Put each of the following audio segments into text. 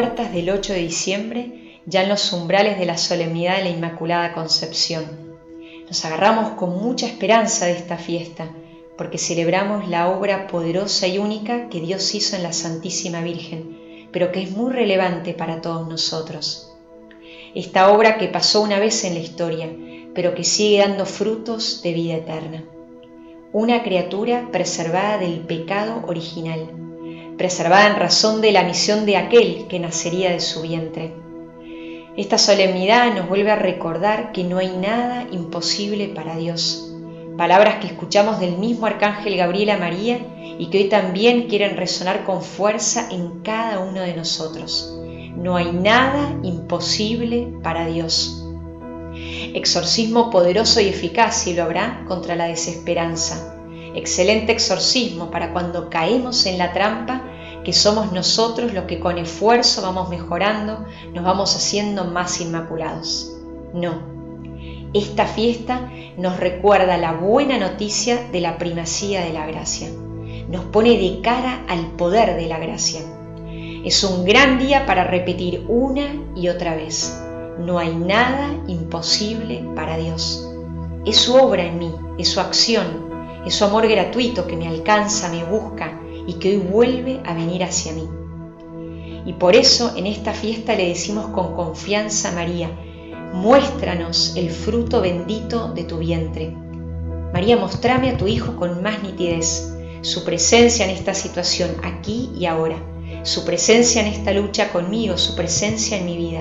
vísperas del 8 de diciembre, ya en los umbrales de la solemnidad de la Inmaculada Concepción. Nos agarramos con mucha esperanza de esta fiesta, porque celebramos la obra poderosa y única que Dios hizo en la Santísima Virgen, pero que es muy relevante para todos nosotros. Esta obra que pasó una vez en la historia, pero que sigue dando frutos de vida eterna. Una criatura preservada del pecado original, preservada en razón de la misión de aquel que nacería de su vientre. Esta solemnidad nos vuelve a recordar que no hay nada imposible para Dios. Palabras que escuchamos del mismo Arcángel Gabriel a María y que hoy también quieren resonar con fuerza en cada uno de nosotros. No hay nada imposible para Dios. Exorcismo poderoso y eficaz, si lo habrá, contra la desesperanza. Excelente exorcismo para cuando caemos en la trampa que somos nosotros los que con esfuerzo vamos mejorando, nos vamos haciendo más inmaculados. No, esta fiesta nos recuerda la buena noticia de la primacía de la gracia. Nos pone de cara al poder de la gracia. Es un gran día para repetir una y otra vez. No hay nada imposible para Dios. Es su obra en mí, es su acción, es su amor gratuito que me alcanza, me busca, y que hoy vuelve a venir hacia mí. Y por eso en esta fiesta le decimos con confianza a María, muéstranos el fruto bendito de tu vientre. María, mostrame a tu Hijo con más nitidez, su presencia en esta situación, aquí y ahora, su presencia en esta lucha conmigo, su presencia en mi vida,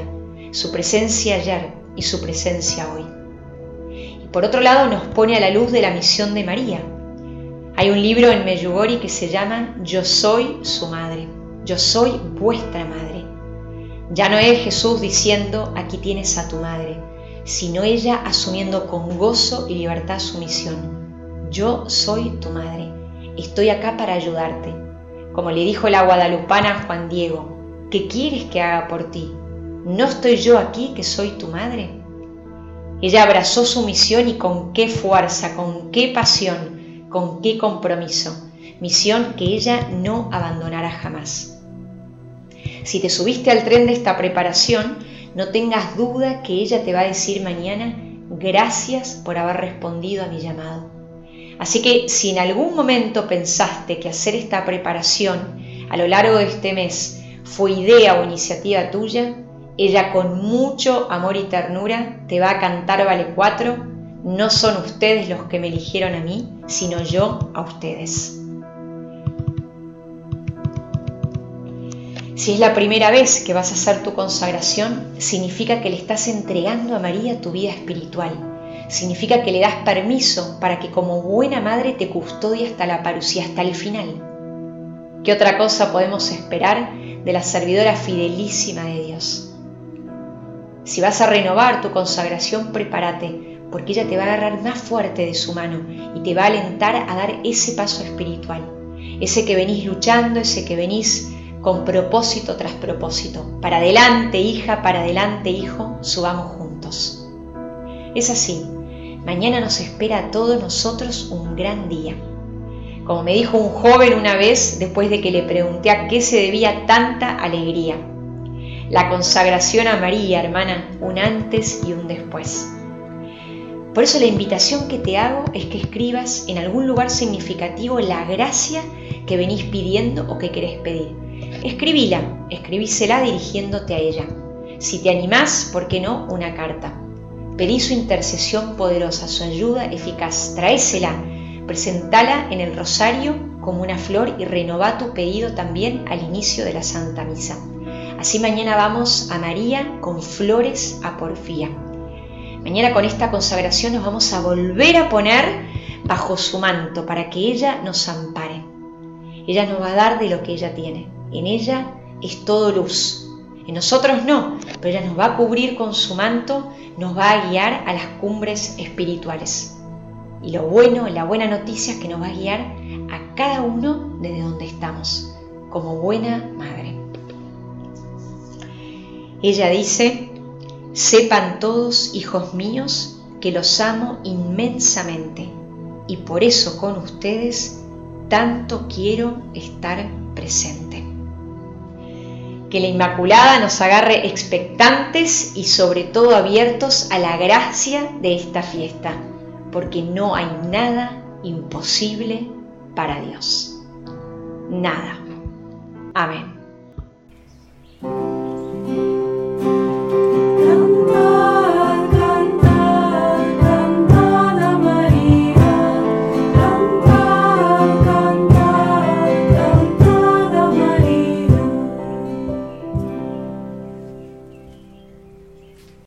su presencia ayer y su presencia hoy. Y por otro lado nos pone a la luz de la misión de María, hay un libro en Meyugori que se llama Yo soy su madre, yo soy vuestra madre. Ya no es Jesús diciendo aquí tienes a tu madre, sino ella asumiendo con gozo y libertad su misión. Yo soy tu madre, estoy acá para ayudarte. Como le dijo la guadalupana a Juan Diego, ¿qué quieres que haga por ti? ¿No estoy yo aquí que soy tu madre? Ella abrazó su misión y con qué fuerza, con qué pasión, con qué compromiso, misión que ella no abandonará jamás. Si te subiste al tren de esta preparación, no tengas duda que ella te va a decir mañana gracias por haber respondido a mi llamado. Así que si en algún momento pensaste que hacer esta preparación a lo largo de este mes fue idea o iniciativa tuya, ella con mucho amor y ternura te va a cantar Vale 4 no son ustedes los que me eligieron a mí, sino yo a ustedes. Si es la primera vez que vas a hacer tu consagración, significa que le estás entregando a María tu vida espiritual. Significa que le das permiso para que como buena madre te custodie hasta la parucía, hasta el final. ¿Qué otra cosa podemos esperar de la servidora fidelísima de Dios? Si vas a renovar tu consagración, prepárate porque ella te va a agarrar más fuerte de su mano y te va a alentar a dar ese paso espiritual, ese que venís luchando, ese que venís con propósito tras propósito. Para adelante, hija, para adelante, hijo, subamos juntos. Es así, mañana nos espera a todos nosotros un gran día. Como me dijo un joven una vez después de que le pregunté a qué se debía tanta alegría. La consagración a María, hermana, un antes y un después. Por eso la invitación que te hago es que escribas en algún lugar significativo la gracia que venís pidiendo o que querés pedir. Escribíla, escribísela dirigiéndote a ella. Si te animás, ¿por qué no? Una carta. Pedí su intercesión poderosa, su ayuda eficaz. Traésela, presentala en el rosario como una flor y renová tu pedido también al inicio de la Santa Misa. Así mañana vamos a María con flores a porfía. Mañana con esta consagración nos vamos a volver a poner bajo su manto para que ella nos ampare. Ella nos va a dar de lo que ella tiene. En ella es todo luz. En nosotros no, pero ella nos va a cubrir con su manto, nos va a guiar a las cumbres espirituales. Y lo bueno, la buena noticia es que nos va a guiar a cada uno desde donde estamos, como buena madre. Ella dice, Sepan todos, hijos míos, que los amo inmensamente y por eso con ustedes tanto quiero estar presente. Que la Inmaculada nos agarre expectantes y sobre todo abiertos a la gracia de esta fiesta, porque no hay nada imposible para Dios. Nada. Amén.